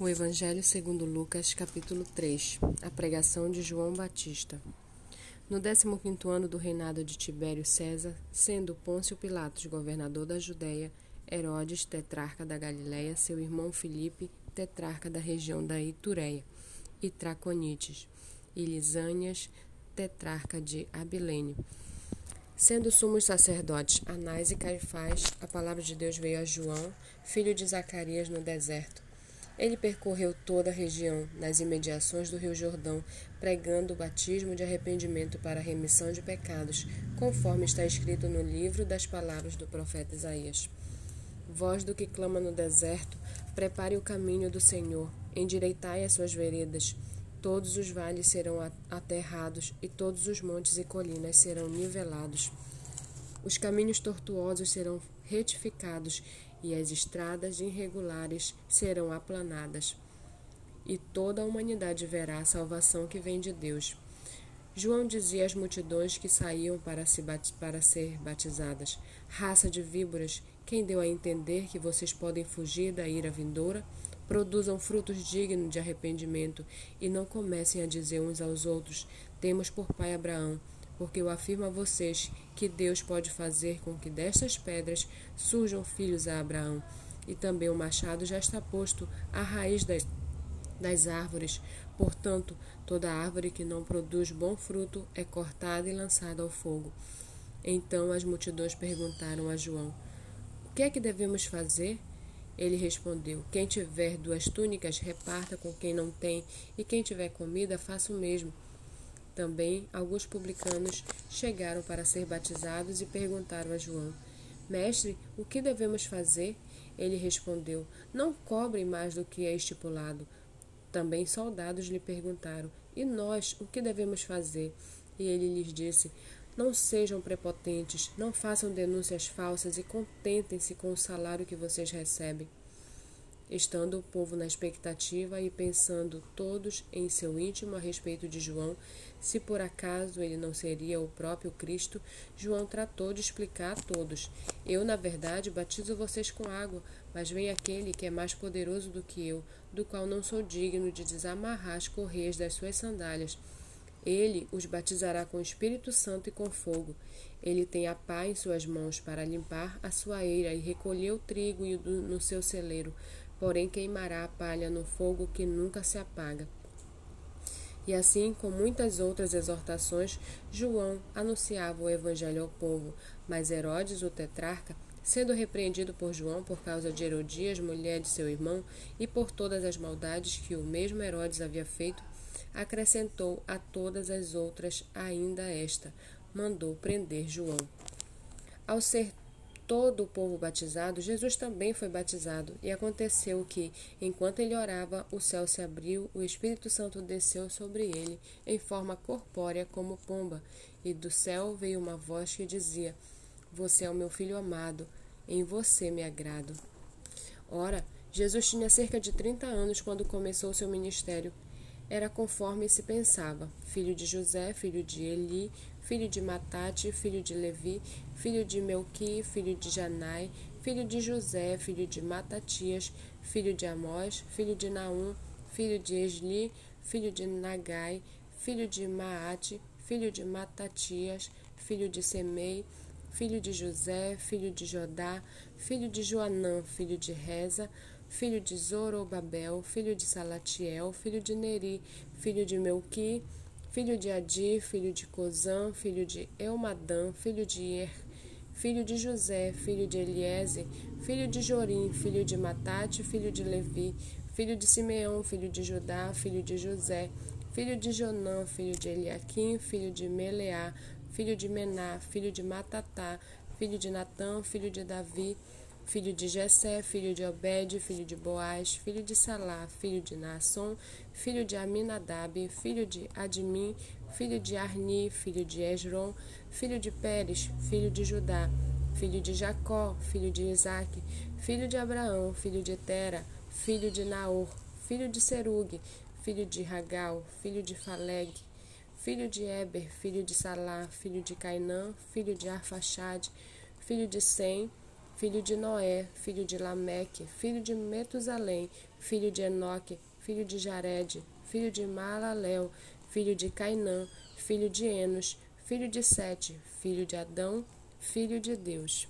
O Evangelho segundo Lucas, capítulo 3. A pregação de João Batista. No 15º ano do reinado de Tibério César, sendo Pôncio Pilatos governador da Judéia, Herodes, tetrarca da Galiléia, seu irmão Filipe, tetrarca da região da Itureia, e Traconites, e Lisânias, tetrarca de Abilene. Sendo sumos sacerdotes Anás e Caifás, a palavra de Deus veio a João, filho de Zacarias, no deserto ele percorreu toda a região, nas imediações do Rio Jordão, pregando o batismo de arrependimento para a remissão de pecados, conforme está escrito no livro das palavras do profeta Isaías. Voz do que clama no deserto, prepare o caminho do Senhor, endireitai as suas veredas. Todos os vales serão aterrados e todos os montes e colinas serão nivelados. Os caminhos tortuosos serão retificados e as estradas irregulares serão aplanadas, e toda a humanidade verá a salvação que vem de Deus. João dizia às multidões que saíam para, se para ser batizadas: Raça de víboras, quem deu a entender que vocês podem fugir da ira vindoura? Produzam frutos dignos de arrependimento e não comecem a dizer uns aos outros: Temos por pai Abraão porque eu afirmo a vocês que Deus pode fazer com que destas pedras surjam filhos a Abraão. E também o machado já está posto à raiz das, das árvores. Portanto, toda árvore que não produz bom fruto é cortada e lançada ao fogo. Então as multidões perguntaram a João: O que é que devemos fazer? Ele respondeu: Quem tiver duas túnicas, reparta com quem não tem, e quem tiver comida, faça o mesmo. Também alguns publicanos chegaram para ser batizados e perguntaram a João: Mestre, o que devemos fazer? Ele respondeu: Não cobrem mais do que é estipulado. Também soldados lhe perguntaram: E nós, o que devemos fazer? E ele lhes disse: Não sejam prepotentes, não façam denúncias falsas e contentem-se com o salário que vocês recebem. Estando o povo na expectativa e pensando todos em seu íntimo a respeito de João, se por acaso ele não seria o próprio Cristo, João tratou de explicar a todos: Eu, na verdade, batizo vocês com água, mas vem aquele que é mais poderoso do que eu, do qual não sou digno de desamarrar as correias das suas sandálias. Ele os batizará com o Espírito Santo e com fogo. Ele tem a pá em suas mãos para limpar a sua eira e recolher o trigo no seu celeiro porém queimará a palha no fogo que nunca se apaga. E assim, com muitas outras exortações, João anunciava o evangelho ao povo, mas Herodes, o tetrarca, sendo repreendido por João por causa de Herodias, mulher de seu irmão, e por todas as maldades que o mesmo Herodes havia feito, acrescentou a todas as outras ainda esta, mandou prender João. Ao ser todo o povo batizado, Jesus também foi batizado. E aconteceu que, enquanto ele orava, o céu se abriu, o Espírito Santo desceu sobre ele, em forma corpórea como pomba, e do céu veio uma voz que dizia: Você é o meu filho amado, em você me agrado. Ora, Jesus tinha cerca de 30 anos quando começou seu ministério. Era conforme se pensava: filho de José, filho de Eli, filho de Matate, filho de Levi, filho de Melqui, filho de Janai, filho de José, filho de Matatias, filho de Amós, filho de Naum, filho de Esli, filho de Nagai, filho de Maate, filho de Matatias, filho de Semei, filho de José, filho de Jodá, filho de Joanã, filho de Reza, filho de Zorobabel, filho de Salatiel, filho de Neri, filho de Melqui, filho de Adi, filho de Cozã, filho de Elmadã, filho de Er, filho de José, filho de Eliese, filho de Jorim, filho de Matate, filho de Levi, filho de Simeão, filho de Judá, filho de José, filho de Jonã, filho de Eliaquim, filho de Meleá, filho de Mená, filho de Matatá, filho de Natã, filho de Davi, filho de Jessé, filho de Obed, filho de Boaz, filho de Salá, filho de Naasson, filho de Aminadab, filho de Admim, filho de Arni, filho de Esron, filho de Pérez, filho de Judá, filho de Jacó, filho de Isaque, filho de Abraão, filho de Tera, filho de Naor, filho de Serug, filho de Ragal, filho de Faleg, filho de Eber, filho de Salá, filho de Cainã, filho de Arfaxade, filho de Sem, filho de Noé, filho de Lameque, filho de Metusalém, filho de Enoque, filho de Jared, filho de Malalel, filho de Cainã, filho de Enos, filho de Sete, filho de Adão, filho de Deus.